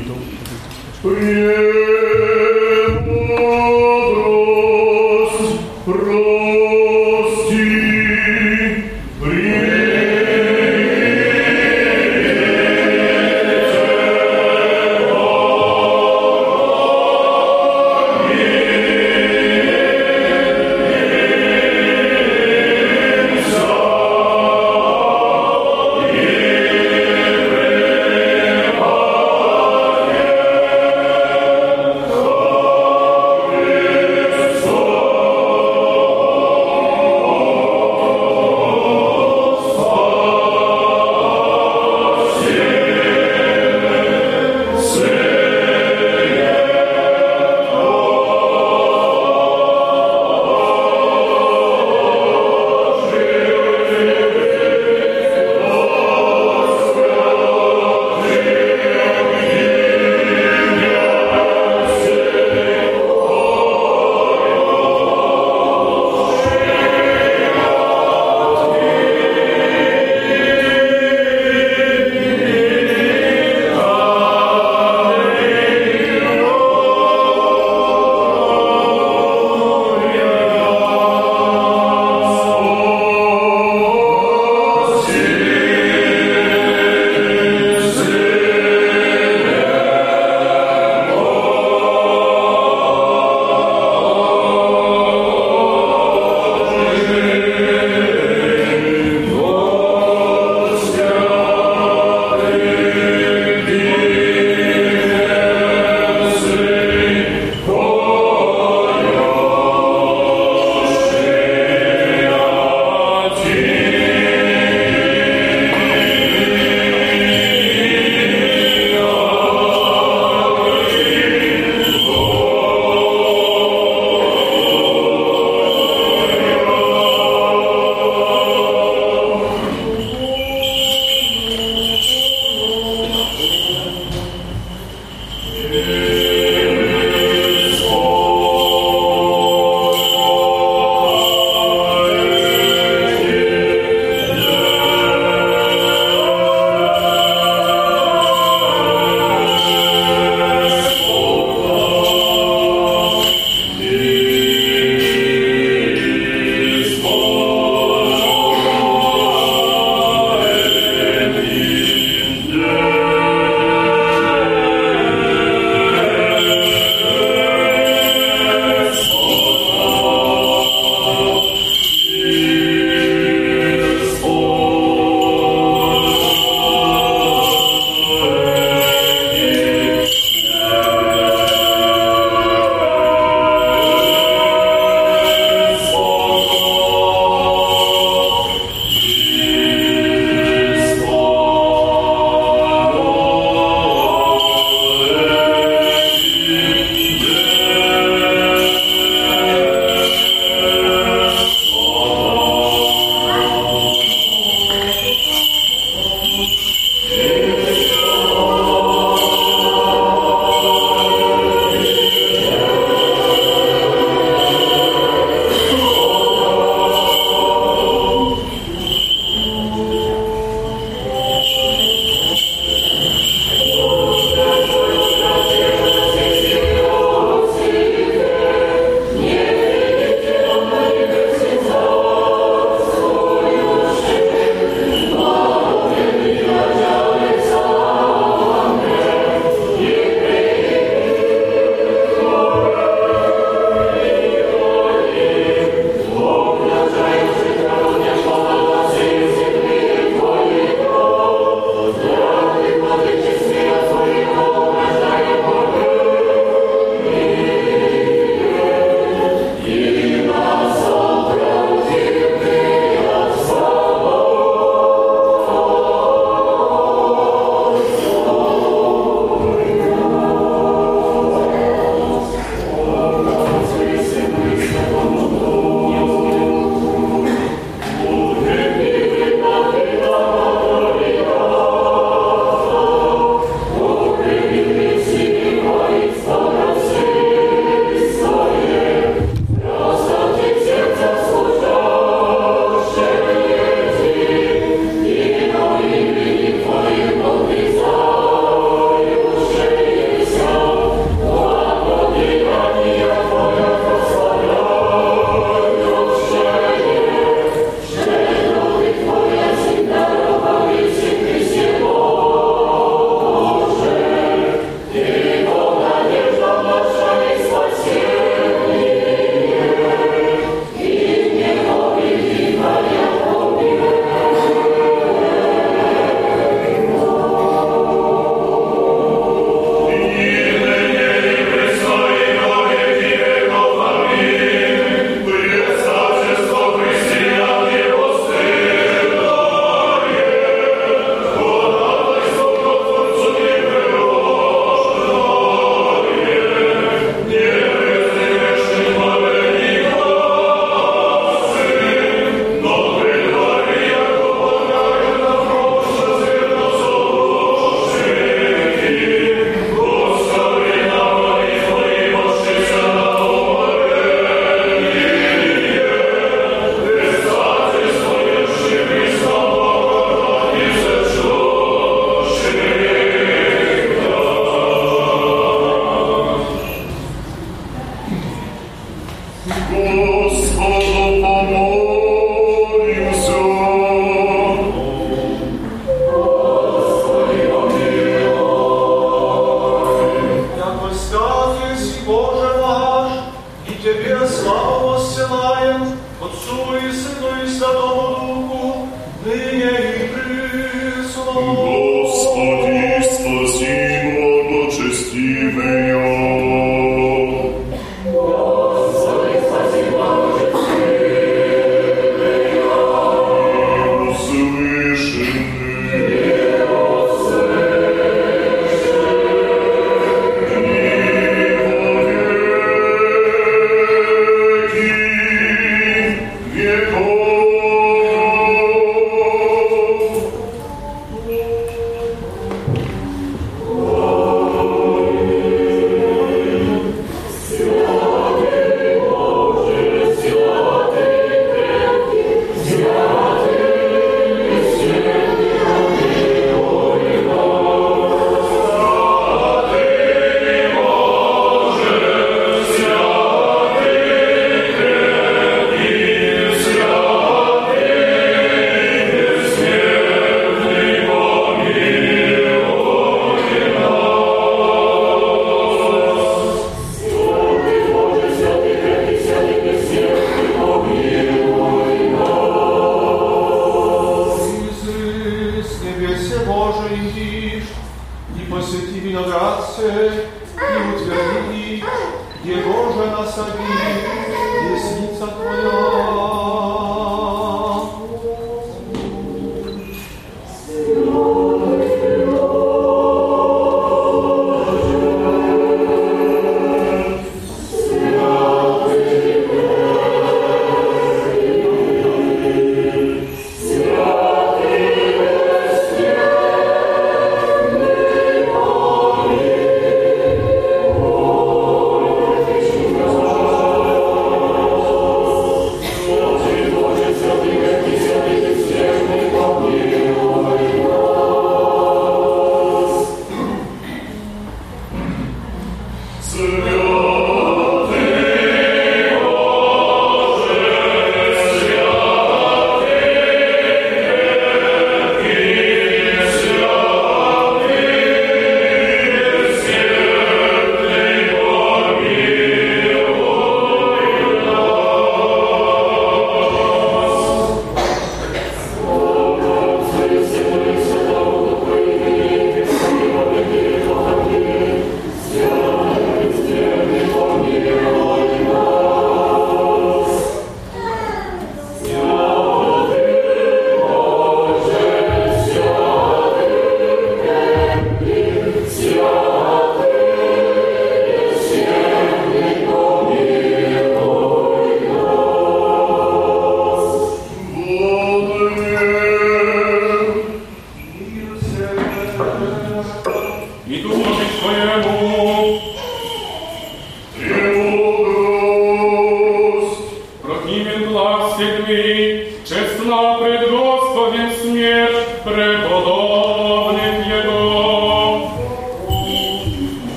リードをお届けしましょう。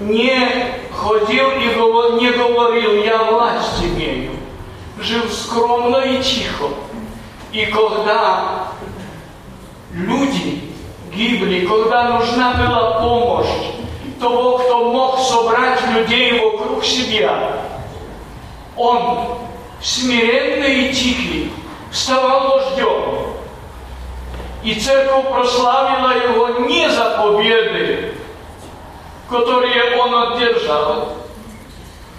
Не ходил и не говорил, я власть имею. Жил скромно и тихо. И когда люди гибли, когда нужна была помощь того, кто мог собрать людей вокруг себя, он смиренный и тихий вставал вождем. И церковь прославила его не за победы, которые он одержал,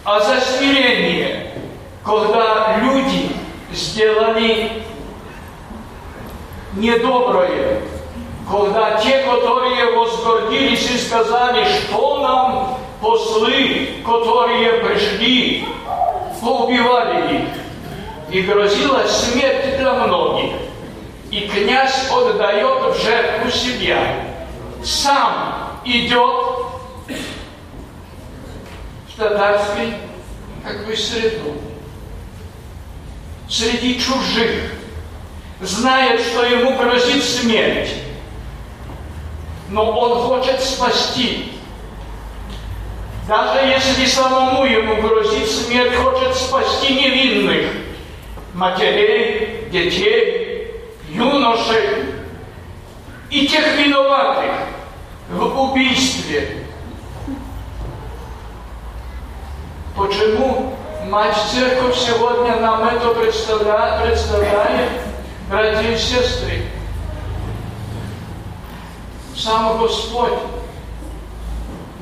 а за смирение, когда люди сделали недоброе, когда те, которые возгордились и сказали, что нам послы, которые пришли, поубивали их, и грозила смерть для многих. И князь отдает в жертву себя. Сам идет татарской как бы среду. Среди чужих. Знает, что ему грозит смерть. Но он хочет спасти. Даже если самому ему грозит смерть, хочет спасти невинных. Матерей, детей, юношей и тех виноватых в убийстве. Почему Мать Церковь сегодня нам это представляет, представляет, братья и сестры? Сам Господь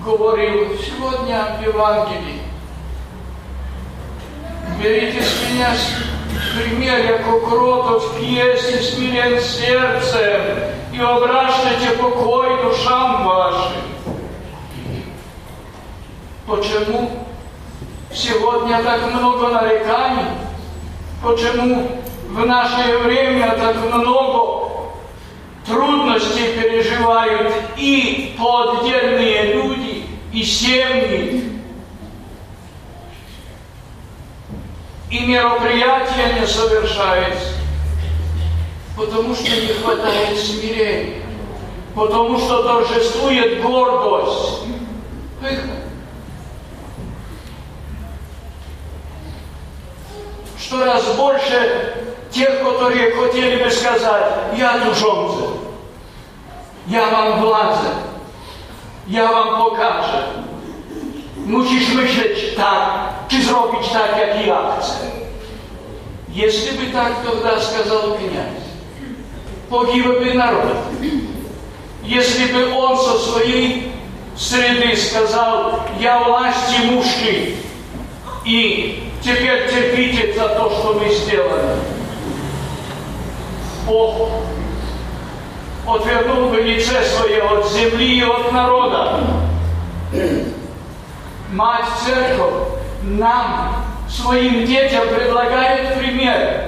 говорил сегодня в Евангелии. Берите с меня пример, яко кротов есть и смирен сердцем, и обращайте покой душам вашим. Почему сегодня так много нареканий? Почему в наше время так много трудностей переживают и поддельные люди, и семьи, и мероприятия не совершаются, потому что не хватает смирения, потому что торжествует гордость. Что раз больше тех, которые хотели бы сказать, я тужонце, я вам władzę, ja wam pokażę. Musisz myśleć tak, czy zrobić tak, jak ja chcę. Jeśli by tak тогда сказал князь, погиб бы народ. Если бы он со своей среды сказал, я власти мужчин, и теперь терпите за то, что мы сделали. Бог отвернул бы лице свое от земли и от народа. Мать Церковь нам, своим детям предлагает пример.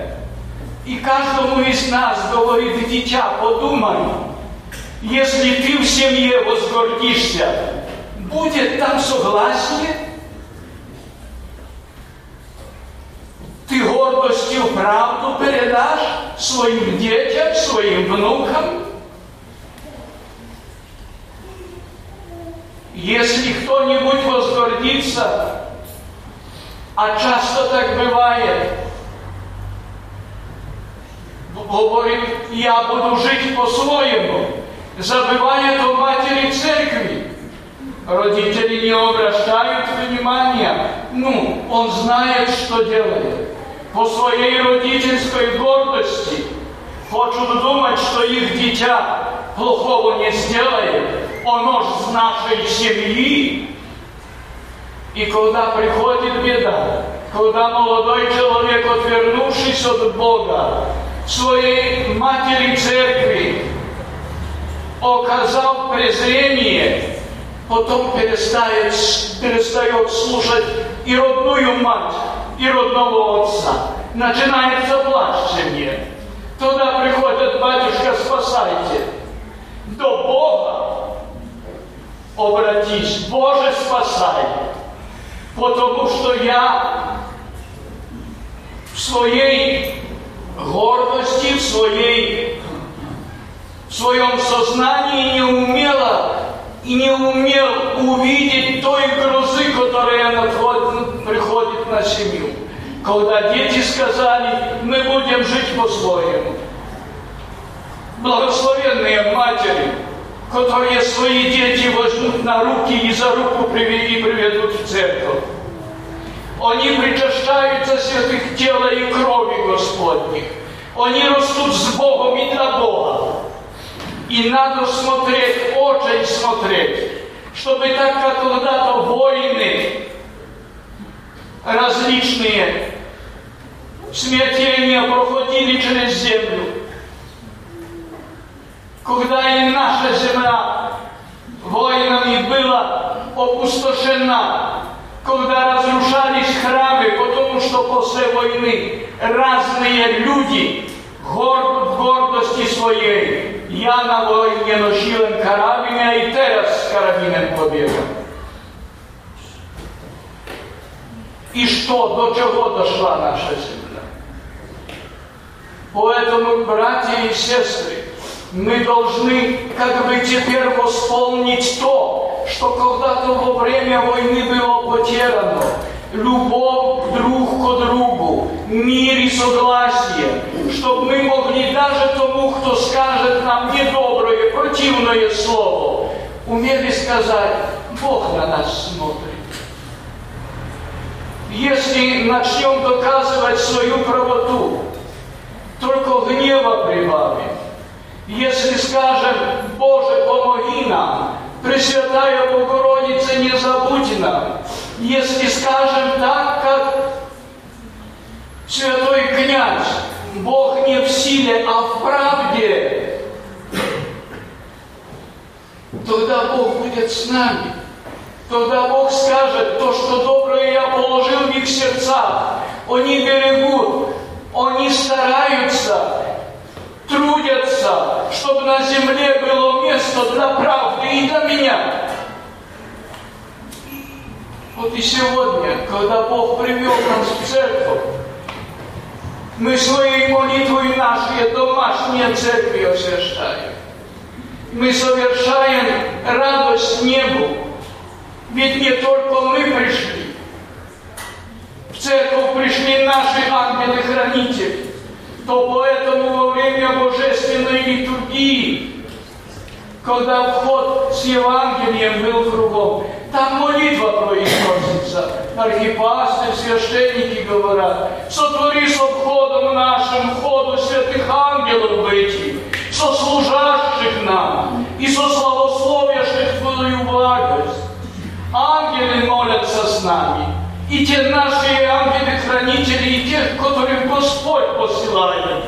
И каждому из нас говорит, дитя, подумай, если ты в семье возгордишься, будет там согласие? Ты гордостью правду передашь своим детям, своим внукам? Если кто-нибудь возгордится, а часто так бывает, говорит, я буду жить по-своему, забывает о матери церкви. Родители не обращают внимания. Ну, он знает, что делает. По своей родительской гордости хочут думать, что их дитя плохого не сделает. Оно ж с нашей семьи. И когда приходит беда, когда молодой человек, отвернувшись от Бога, своей матери церкви, оказал презрение, потом перестает, перестает слушать и родную мать, и родного отца. Начинается плач в семье. Туда приходит батюшка, спасайте. До Бога обратись, Боже, спасай. Потому что я в своей гордости, в своей в своем сознании не умела не умел увидеть той грозы, которая приходит на семью. Когда дети сказали, мы будем жить по-своему. Благословенные матери, которые свои дети возьмут на руки и за руку приведут в церковь. Они причащаются святых тела и крови Господних. Они растут с Богом и для Бога. И надо смотреть, очень смотреть, чтобы так как когда-то войны различные смятения проходили через землю, когда и наша земля войнами была опустошена, когда разрушались храмы, потому что после войны разные люди гордості своєї. Я на войні ношілем карабіна і зараз з карабіном побігав. І що, до чого дошла наша земля? Поэтому, братья и сестры, мы должны как бы теперь восполнить то, что когда-то во время войны было потеряно. Любовь друг к другу, мир согласие, чтобы мы могли даже тому, кто скажет нам недоброе, противное слово, умели сказать, Бог на нас смотрит. Если начнем доказывать свою правоту, только гнева прибавим. Если скажем, Боже, помоги нам, Пресвятая Богородица, не забудь нам. Если скажем так, как святой князь, Бог не в силе, а в правде, тогда Бог будет с нами. Тогда Бог скажет, то, что доброе я положил в их сердцах, они берегут, они стараются, трудятся, чтобы на земле было место для правды и для меня. Вот и сегодня, когда Бог привел нас в церковь, мы своей молитвой наши домашние церкви освящаем. Мы совершаем радость небу. Ведь не только мы пришли. В церковь пришли наши ангелы-хранители, то поэтому во время божественной литургии, когда вход с Евангелием был кругом, там молитва произносится. Архипасты, священники говорят, сотвори со входом нашим входу святых ангелов быть, со служащих нам и со славословящих Твою благость. Ангелы молятся с нами, и те наши ангелы-хранители, и тех, которых Господь посылает.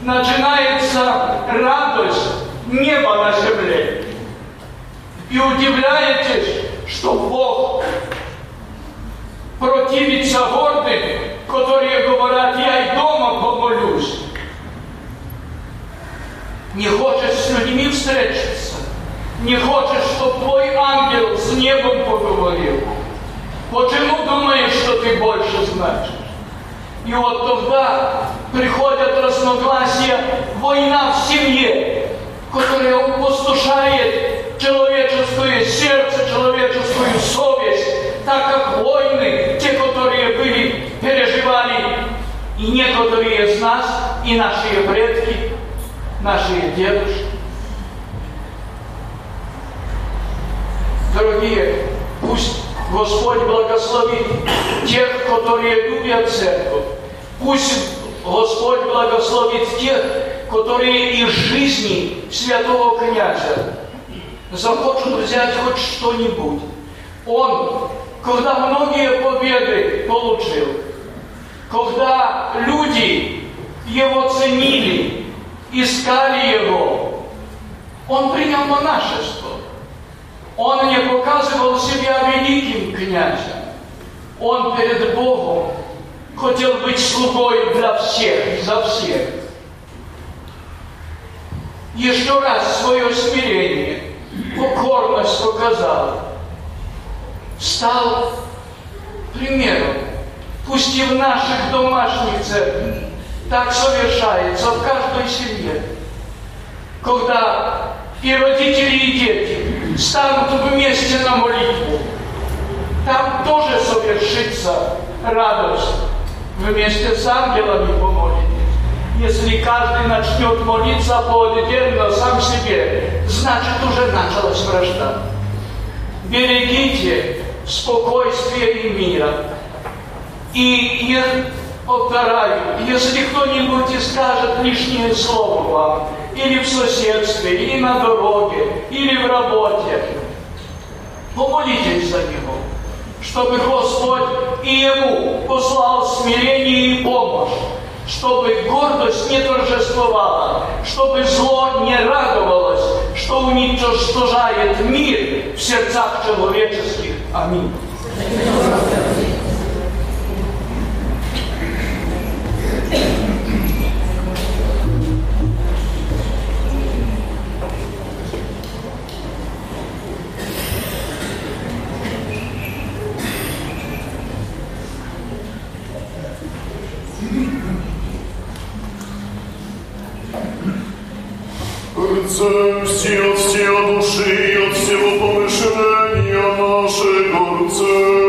Начинается радость неба на земле. И удивляетесь, что Бог противится гордым, которые говорят, я и дома помолюсь. Не хочешь с людьми встретиться, не хочешь, чтобы твой ангел с небом поговорил. Почему думаешь, что ты больше значишь? И вот тогда приходят разногласия, война в семье, которая опустошает человеческое сердце, человеческую совесть, так как войны, те, которые были, переживали, и некоторые из нас, и наши предки, наши дедушки. Дорогие, пусть Господь благословит тех, которые любят церковь. Пусть Господь благословит тех, которые из жизни святого князя захочут взять хоть что-нибудь. Он, когда многие победы получил, когда люди его ценили, искали его, он принял монашество. Он не показывал себя великим князем. Он перед Богом хотел быть слугой для всех, за всех. Еще раз свое смирение, покорность показал. Стал примером. Пусть и в наших домашних церквях так совершается в каждой семье. Когда и родители, и дети станут вместе на молитву. Там тоже совершится радость. Вместе с ангелами помолитесь. Если каждый начнет молиться по-отдельно сам себе, значит уже началась вражда. Берегите спокойствие и мира. И я повторяю, если кто-нибудь и скажет лишнее слово вам, или в соседстве, или на дороге, или в работе, помолитесь за него, чтобы Господь и ему послал смирение и помощь, чтобы гордость не торжествовала, чтобы зло не радовалось, что уничтожает мир в сердцах человеческих. Аминь. Рыцарь все от всего души и от всего помышления нашего рыцарь.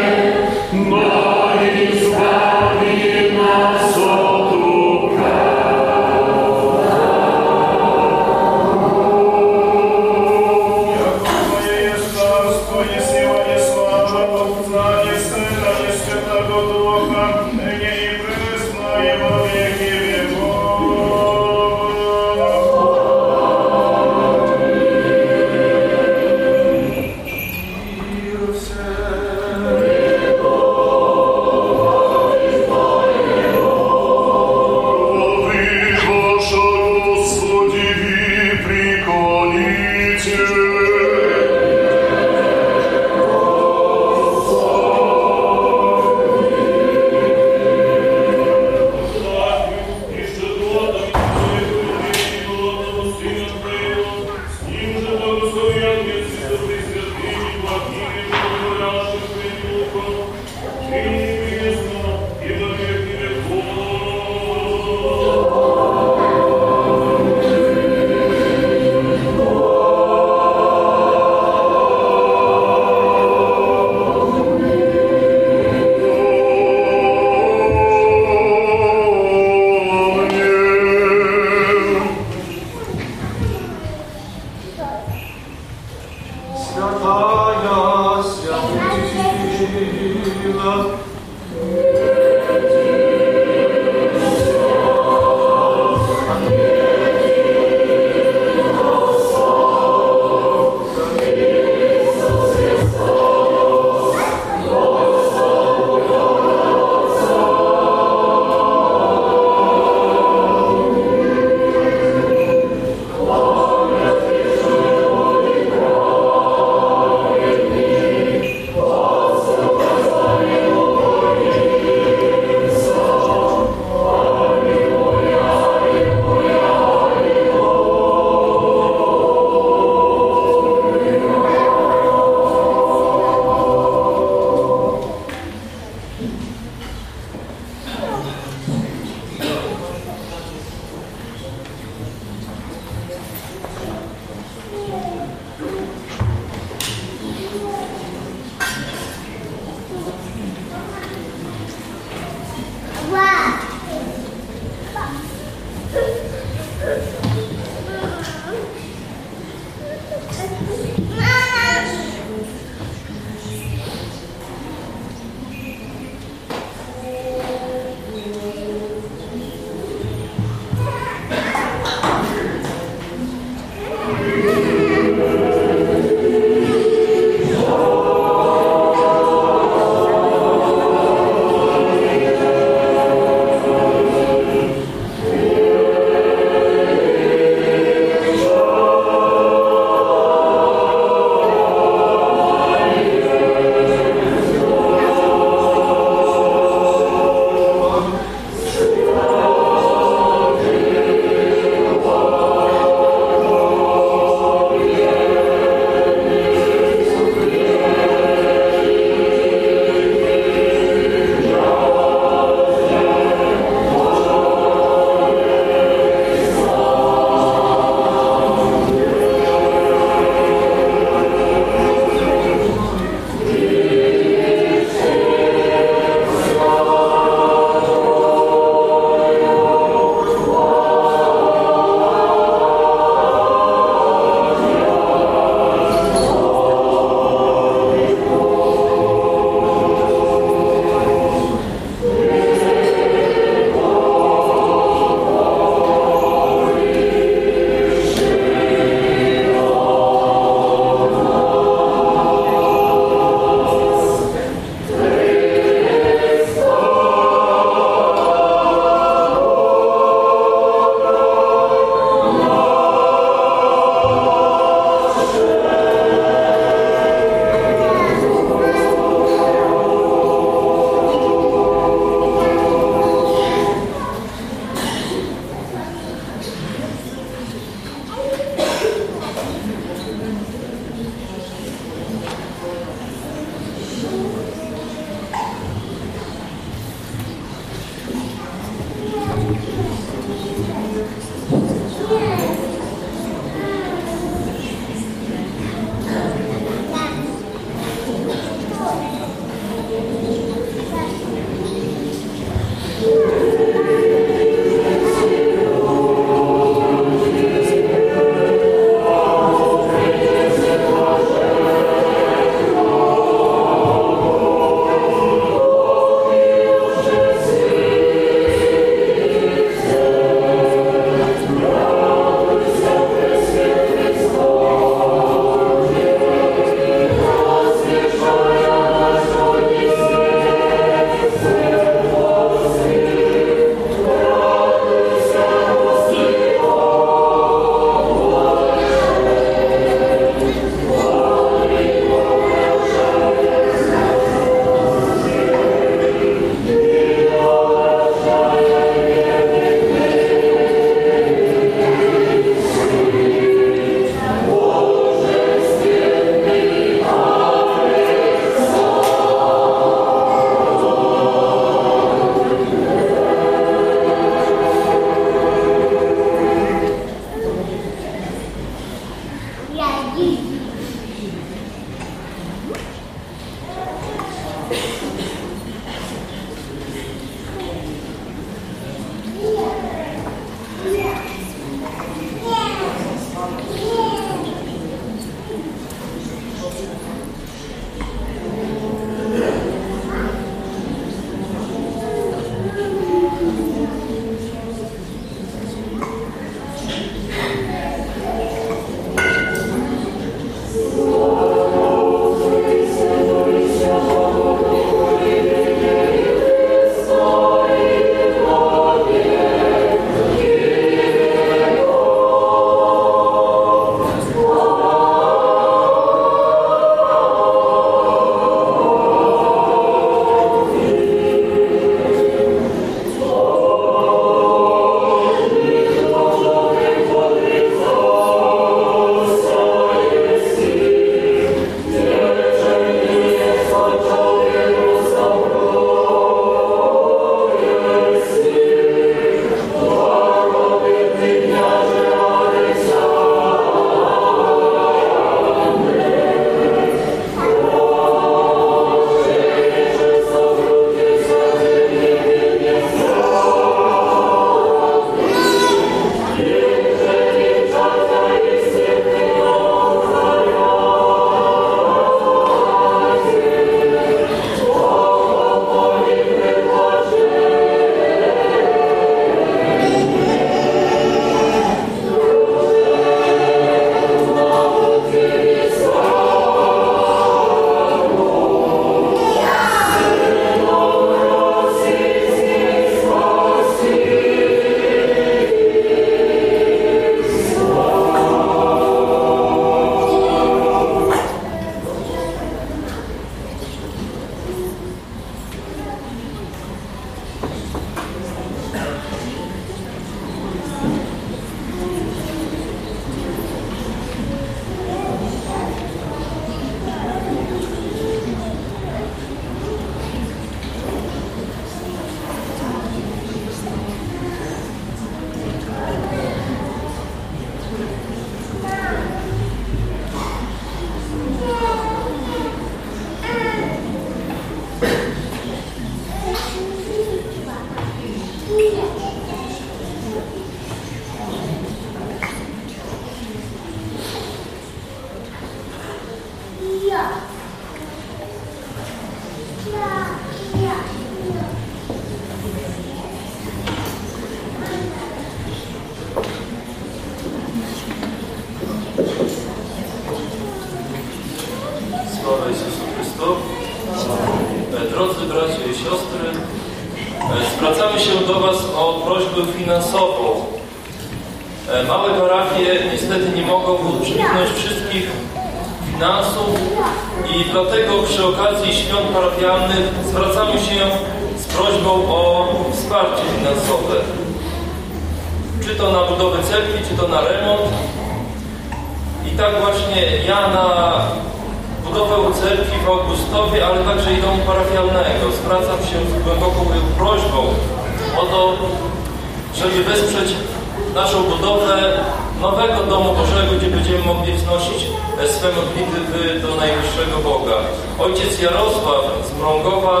Jarosław z Mrągowa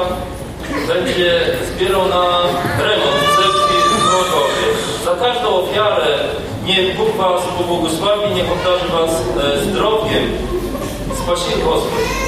będzie zbierał na remont cerkwi w Mrągowie. Za każdą ofiarę niech Bóg Was pobłogosławi, niech obdarzy Was e, zdrowiem. Spasień Gospod.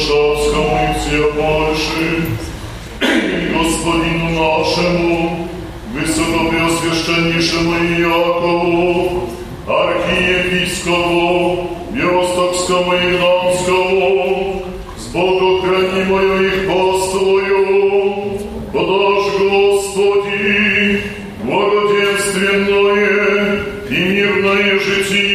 Варшавскому и больше Господину нашему, Высокопреосвященнейшему иакову архиепископу, Миростокскому и Дамскому, с Богохранимою их паствою, подашь Господи, благоденственное и мирное житие,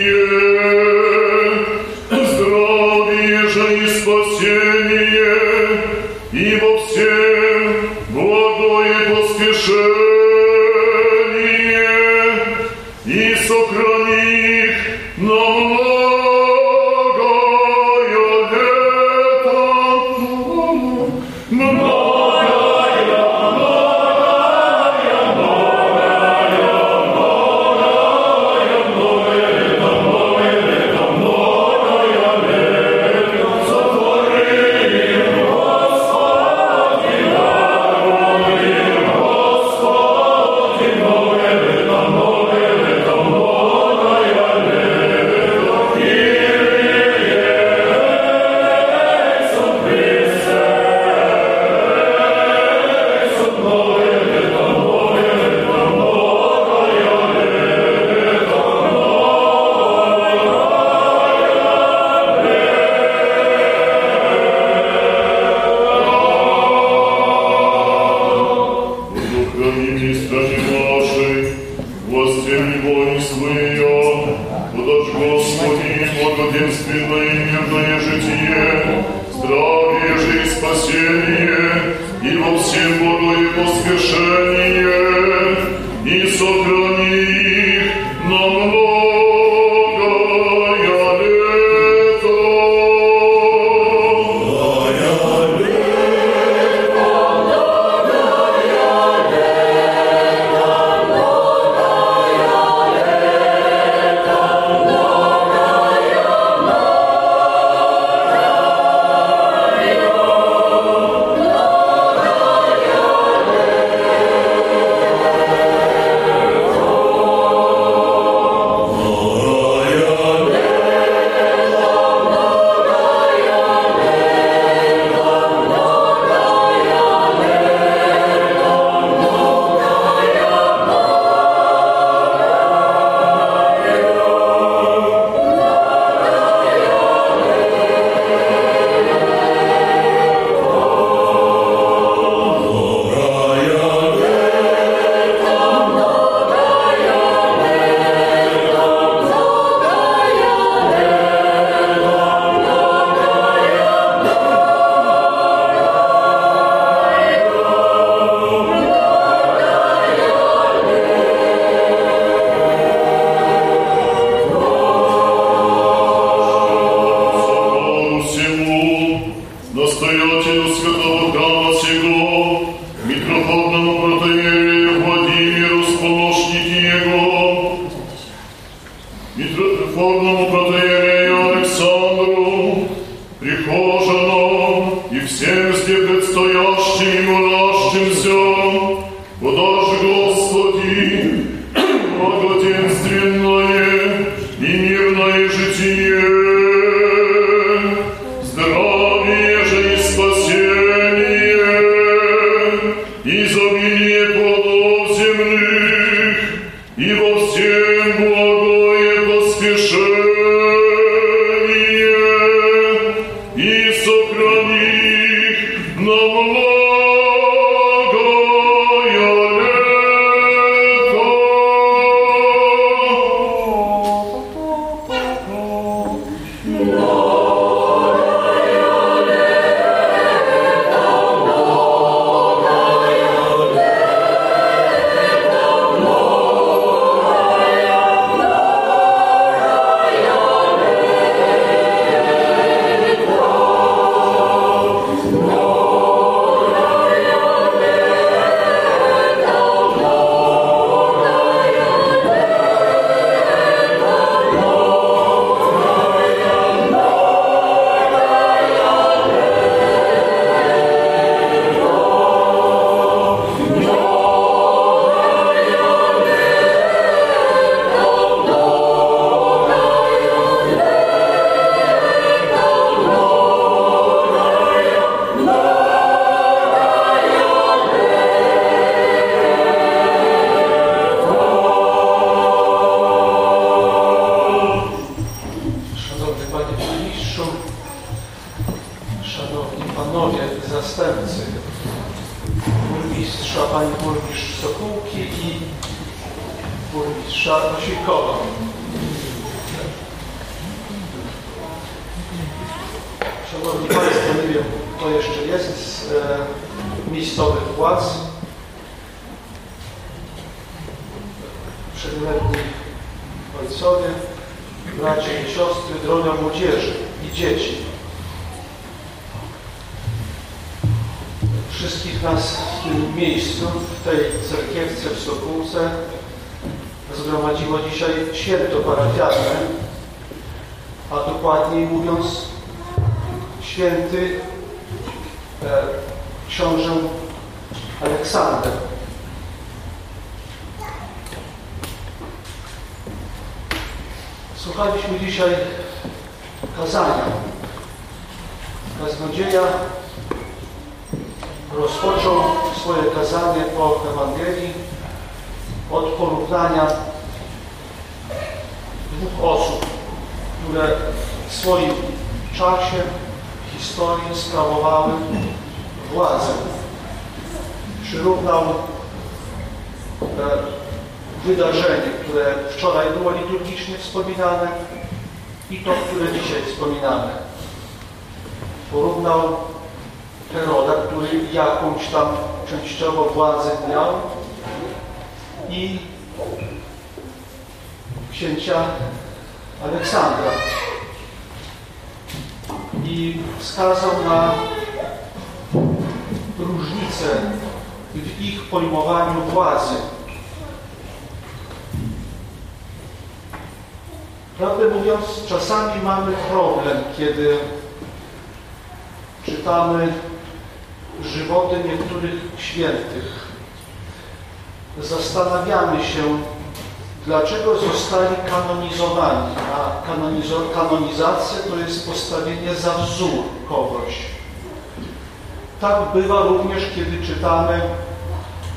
Bywa również, kiedy czytamy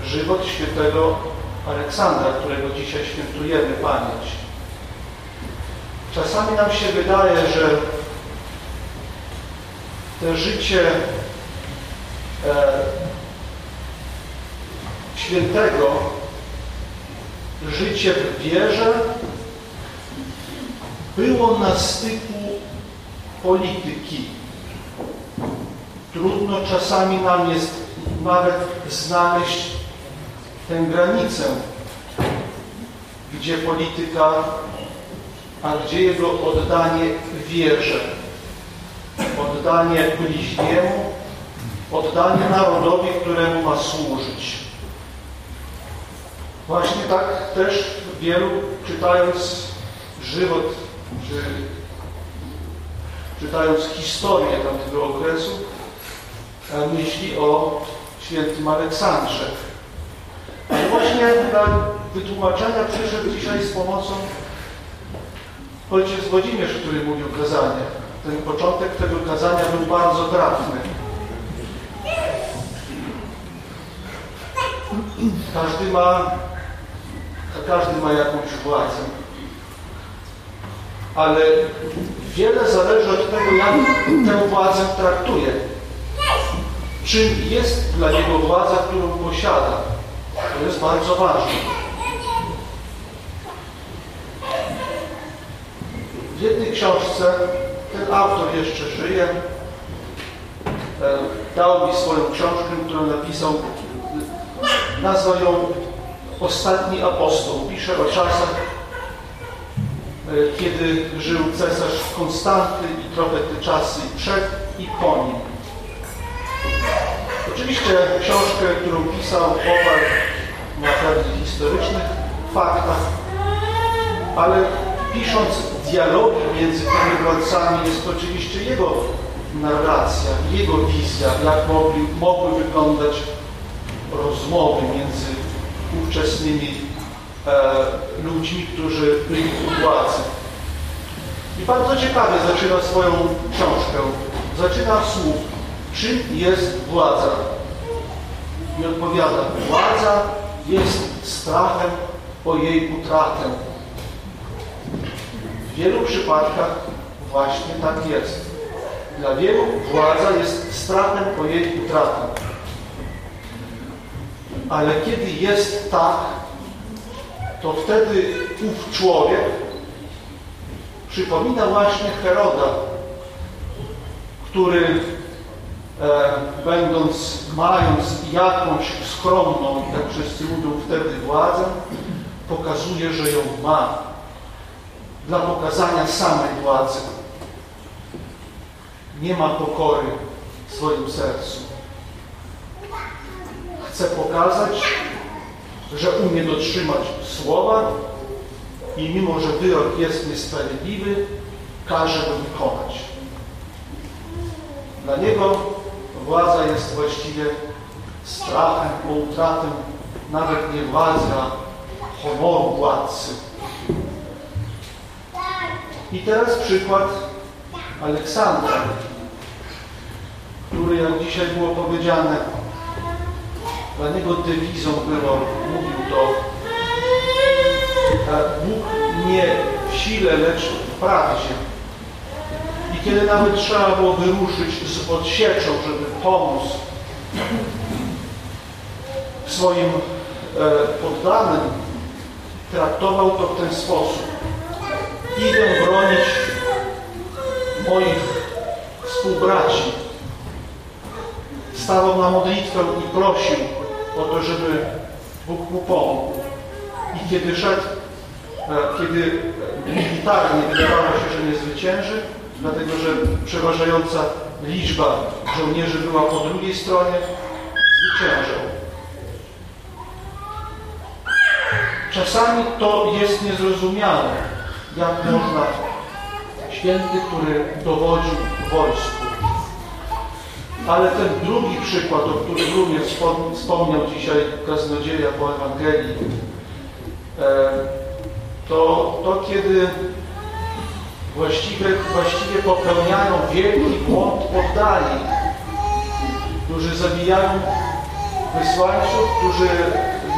żywot świętego Aleksandra, którego dzisiaj świętujemy pamięć. Czasami nam się wydaje, że to życie e, świętego, życie w wierze było na styku polityki. Czasami nam jest nawet znaleźć tę granicę, gdzie polityka, a gdzie jego oddanie wierze oddanie bliźniemu, oddanie narodowi, któremu ma służyć. Właśnie tak też wielu, czytając żywot, czy czytając historię tamtego okresu, myśli o świętym Aleksandrze. Ale właśnie dla wytłumaczenia przyszedł dzisiaj z pomocą ojciec Włodzimierz, który mówił kazanie ten początek tego kazania był bardzo trafny. Każdy ma, każdy ma jakąś władzę. Ale wiele zależy od tego, jak tę władzę traktuje. Czym jest dla niego władza, którą posiada. To jest bardzo ważne. W jednej książce ten autor jeszcze żyje. E, dał mi swoją książkę, którą napisał. Nazwał ją Ostatni Apostoł. Pisze o czasach, e, kiedy żył cesarz Konstanty i trochę te czasy przed i po nim. Oczywiście książkę, którą pisał, oparł na pewnych historycznych faktach, ale pisząc dialogi między tymi władcami jest to oczywiście jego narracja, jego wizja, jak mogły wyglądać rozmowy między ówczesnymi e, ludźmi, którzy byli u władzy. I bardzo ciekawie zaczyna swoją książkę. Zaczyna słów, czym jest władza? I odpowiada, władza jest strachem o jej utratę w wielu przypadkach właśnie tak jest. Dla wielu władza jest strachem po jej utratę. Ale kiedy jest tak, to wtedy ów człowiek przypomina właśnie Heroda, który będąc, mając jakąś skromną, jak wszyscy mówią wtedy władzę, pokazuje, że ją ma dla pokazania samej władzy. Nie ma pokory w swoim sercu. Chce pokazać, że umie dotrzymać słowa i mimo, że wyrok jest niesprawiedliwy, każe go wykonać. Dla niego władza jest właściwie strachem po utratę nawet nie władzy, a honoru władcy i teraz przykład Aleksandra, który, jak dzisiaj było powiedziane, dla niego dewizą było, mówił to, Bóg nie w sile, lecz w prawdzie. I kiedy nawet trzeba było wyruszyć z odsieczą, żeby pomóc swoim e, poddanym, traktował to w ten sposób. Idę bronić moich współbraci. Stawał na modlitwę i prosił o to, żeby Bóg mu pomógł. I kiedy szedł, e, kiedy militarnie wydawało się, że nie zwycięży, dlatego że przeważająca liczba żołnierzy była po drugiej stronie, zwyciężał. Czasami to jest niezrozumiałe, jak można święty, który dowodził wojsku. Ale ten drugi przykład, o którym również wspomniał dzisiaj kaznodzieja po Ewangelii, e, to, to kiedy właściwie, właściwie popełniają wielki błąd poddani, którzy zabijają wysłańców, którzy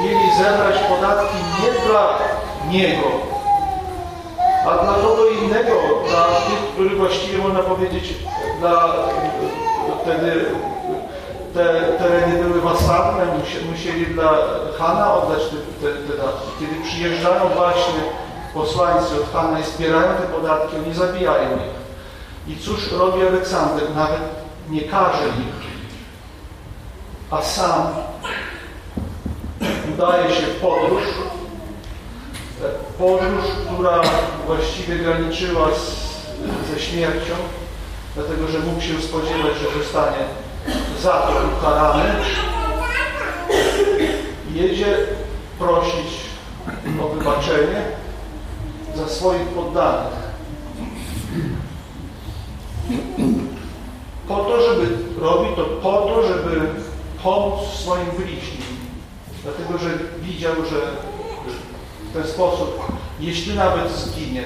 mieli zebrać podatki nie dla Niego, a dla kogo innego, dla tych, których właściwie można powiedzieć, dla wtedy te tereny były wasalne, musieli dla Hana oddać te, te, te datki. Kiedy przyjeżdżają właśnie posłańcy od Hana i zbierają te podatki, oni zabijają ich. I cóż robi Aleksander? Nawet nie każe ich, a sam udaje się w podróż, podróż, która właściwie graniczyła z, ze śmiercią, dlatego że mógł się spodziewać, że zostanie za to ukarany. Jedzie prosić o wybaczenie za swoich poddanych. Po to, żeby robi to po to, żeby pomóc swoim bliźnim. Dlatego, że widział, że w ten sposób, jeśli nawet zginie,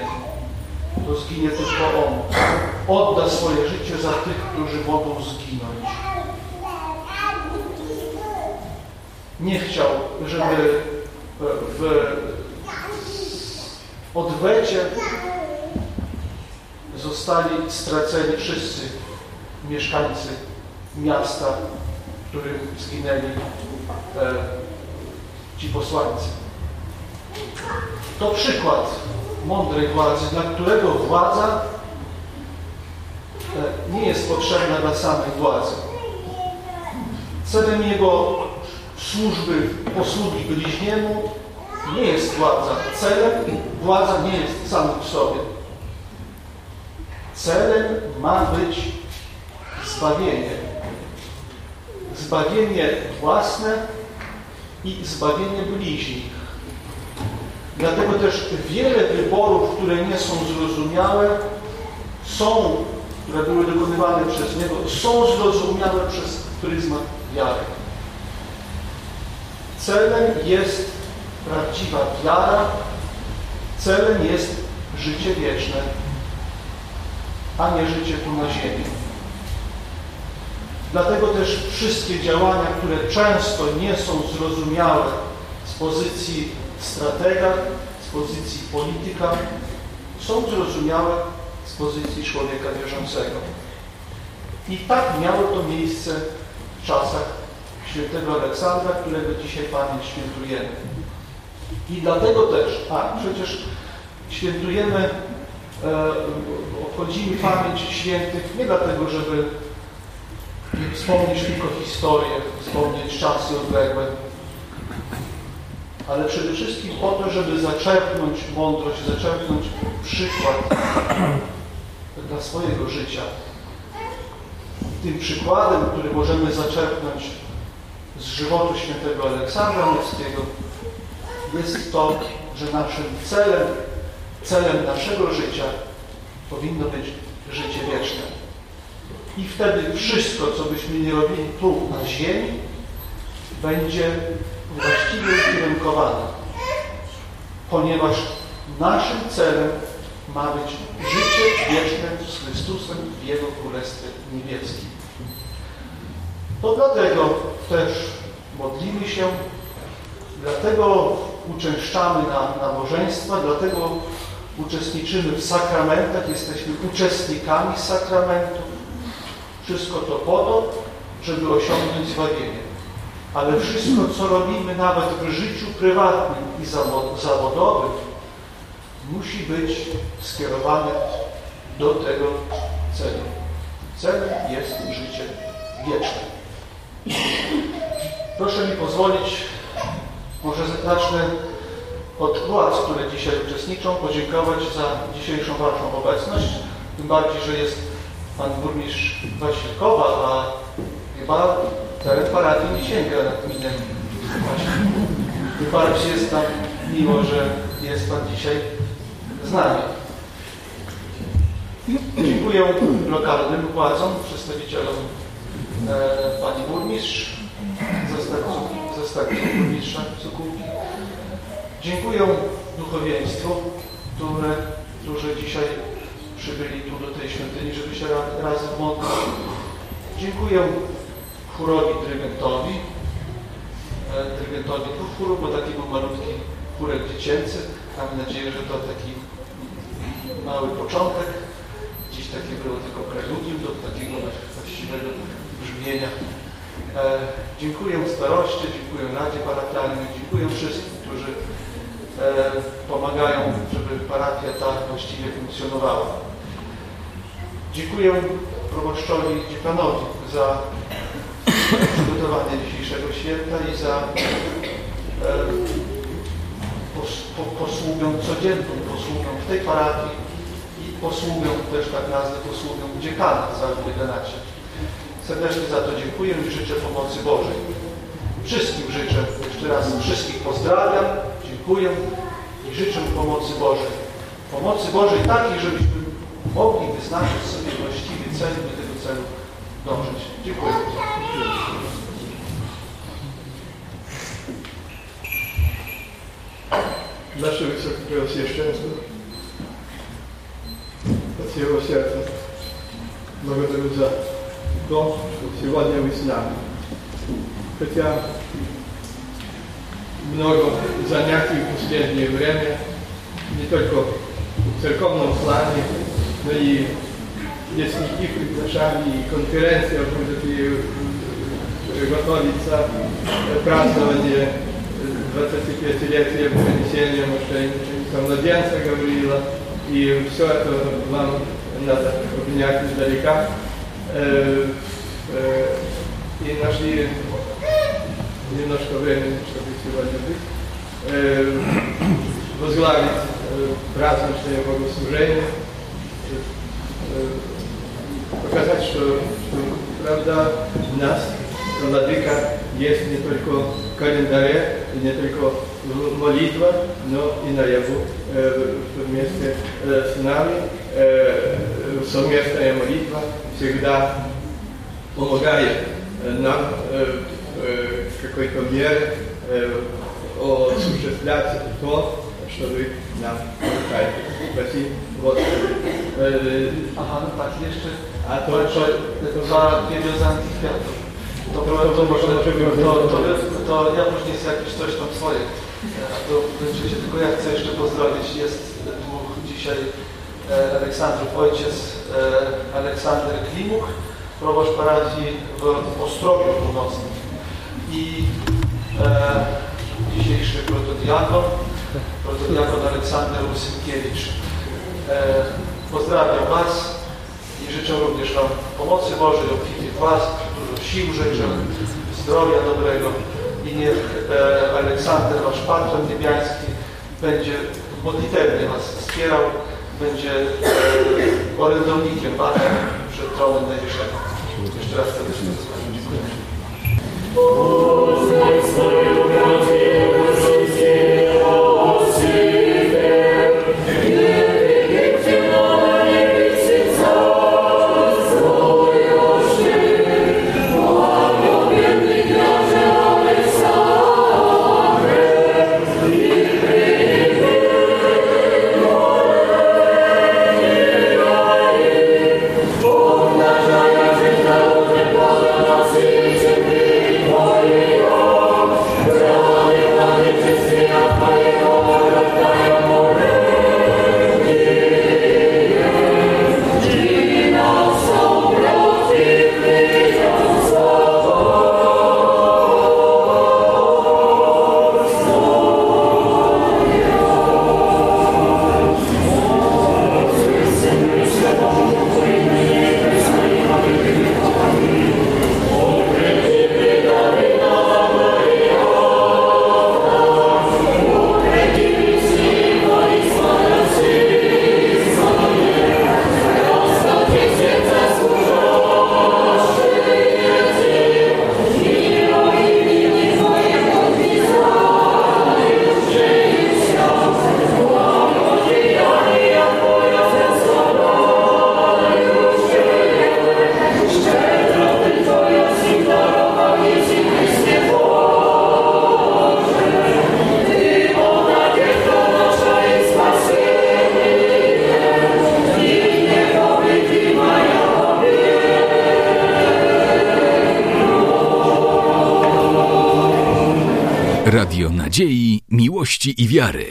to zginie tylko on. Odda swoje życie za tych, którzy mogą zginąć. Nie chciał, żeby w odwecie zostali straceni wszyscy mieszkańcy miasta, w którym zginęli e, ci posłańcy. To przykład mądrej władzy, dla którego władza e, nie jest potrzebna dla samej władzy. Celem jego służby, posługi bliźniemu nie jest władza. Celem władza nie jest samą w sobie. Celem ma być zbawienie. Zbawienie własne i zbawienie bliźnich. Dlatego też wiele wyborów, które nie są zrozumiałe, są, które były dokonywane przez Niego, są zrozumiałe przez pryzmat wiary. Celem jest prawdziwa wiara, celem jest życie wieczne, a nie życie tu na ziemi. Dlatego też wszystkie działania, które często nie są zrozumiałe z pozycji stratega, z pozycji polityka, są zrozumiałe z pozycji człowieka wierzącego. I tak miało to miejsce w czasach świętego Aleksandra, którego dzisiaj pamięć świętujemy. I dlatego też, a przecież świętujemy, e, obchodzimy pamięć świętych nie dlatego, żeby wspomnieć tylko historię, wspomnieć czasy odległe, ale przede wszystkim po to, żeby zaczerpnąć mądrość, zaczerpnąć przykład dla swojego życia. Tym przykładem, który możemy zaczerpnąć z żywotu świętego Aleksandra Nevskiego, jest to, że naszym celem, celem naszego życia powinno być życie wieczne. I wtedy wszystko, co byśmy nie robili tu na ziemi, będzie właściwie ukierunkowane, ponieważ naszym celem ma być życie wieczne z Chrystusem w Jego Królestwie Niebieskim. To dlatego też modlimy się, dlatego uczęszczamy na nabożeństwa, dlatego uczestniczymy w sakramentach, jesteśmy uczestnikami sakramentów. Wszystko to po to, żeby osiągnąć zbawienie. ale wszystko, co robimy nawet w życiu prywatnym i zawodowym, musi być skierowane do tego celu. Celem jest życie wieczne. Proszę mi pozwolić, może zacznę od władz, które dzisiaj uczestniczą, podziękować za dzisiejszą Waszą obecność. Tym bardziej, że jest Pan Burmistrz Wasilkowa, a chyba teren parafii nie sięga nad gminę Tym bardziej jest nam miło, że jest Pan dzisiaj z nami. Dziękuję lokalnym władzom, przedstawicielom e, Pani Burmistrz, zastępców, Dziękuję duchowieństwu, które, którzy dzisiaj przybyli tu do tej świątyni, żeby się razem modlić. Dziękuję chórowi dyrygentowi, e, dyrygentowi dwóch chórów, bo taki był malutki chórek dziecięcy. Mam nadzieję, że to taki mały początek. Dziś takie było tylko preludium do takiego właściwego brzmienia. E, dziękuję staroście, dziękuję Radzie Parafialnej, dziękuję wszystkim, którzy e, pomagają, żeby parafia ta właściwie funkcjonowała. Dziękuję proboszczowi dziekanowi za przygotowanie dzisiejszego święta i za e, po, posługę codzienną, posługę w tej parafii i posługę, też tak nazwę, posługę dziekana za 11. Serdecznie za to dziękuję i życzę pomocy Bożej. Wszystkim życzę, jeszcze raz wszystkich pozdrawiam, dziękuję i życzę pomocy Bożej. Pomocy Bożej takiej, żebyśmy mogli wyznaczyć sobie właściwy cel i do tego celu dążyć. Dziękuję. Nasze wysokie Preoswieszczeństwo od całego serca благодарю за то, что сегодня вы с нами. Хотя много занятий в последнее время, не только в церковном плане, но и лесники приглашали, и конференция будет и готовится празднование 25-летия принесения мошенничества младенца Гавриила. И все это вам надо обнять издалека. Э, э, и нашли немножко времени, чтобы сегодня быть. Э, возглавить э, праздничное богослужение. Э, показать, что, что правда нас, Владыка, есть не только в календаре, и не только молитва, но и наяву э, вместе э, с нами. Э, совместная молитва всегда помогает нам э, э, в какой-то мере э, осуществлять то, что вы нам помогаете. Спасибо, Господи. Э, Aha, no tak, jeszcze A to, to, to, to, dwa, dwie wiązanki kwiatów. To, to, to, może, to, to, to, ja później sobie jakieś coś tam swoje. A to rzeczywiście tylko ja chcę jeszcze pozdrowić. Jest dwóch dzisiaj e, Aleksandrów ojciec e, Aleksander Klimuch, proboszcz parafii w Ostrowiu Północnym. I e, dzisiejszy protodiakon, protodiakon Aleksander Łysynkiewicz. E, pozdrawiam Was i życzę również Wam pomocy Bożej, obfitych łask, dużo sił życzę, zdrowia dobrego i niech e, Aleksander, Wasz patron niebiański, będzie modlitewnie Was wspierał, będzie e, orędownikiem Waszym przed tronem Najwyższego. Jeszcze raz serdecznie dziękuję. Miłości i Wiary.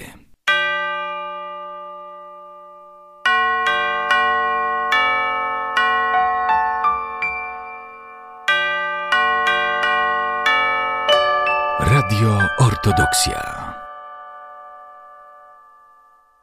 Radio Ortodoksja.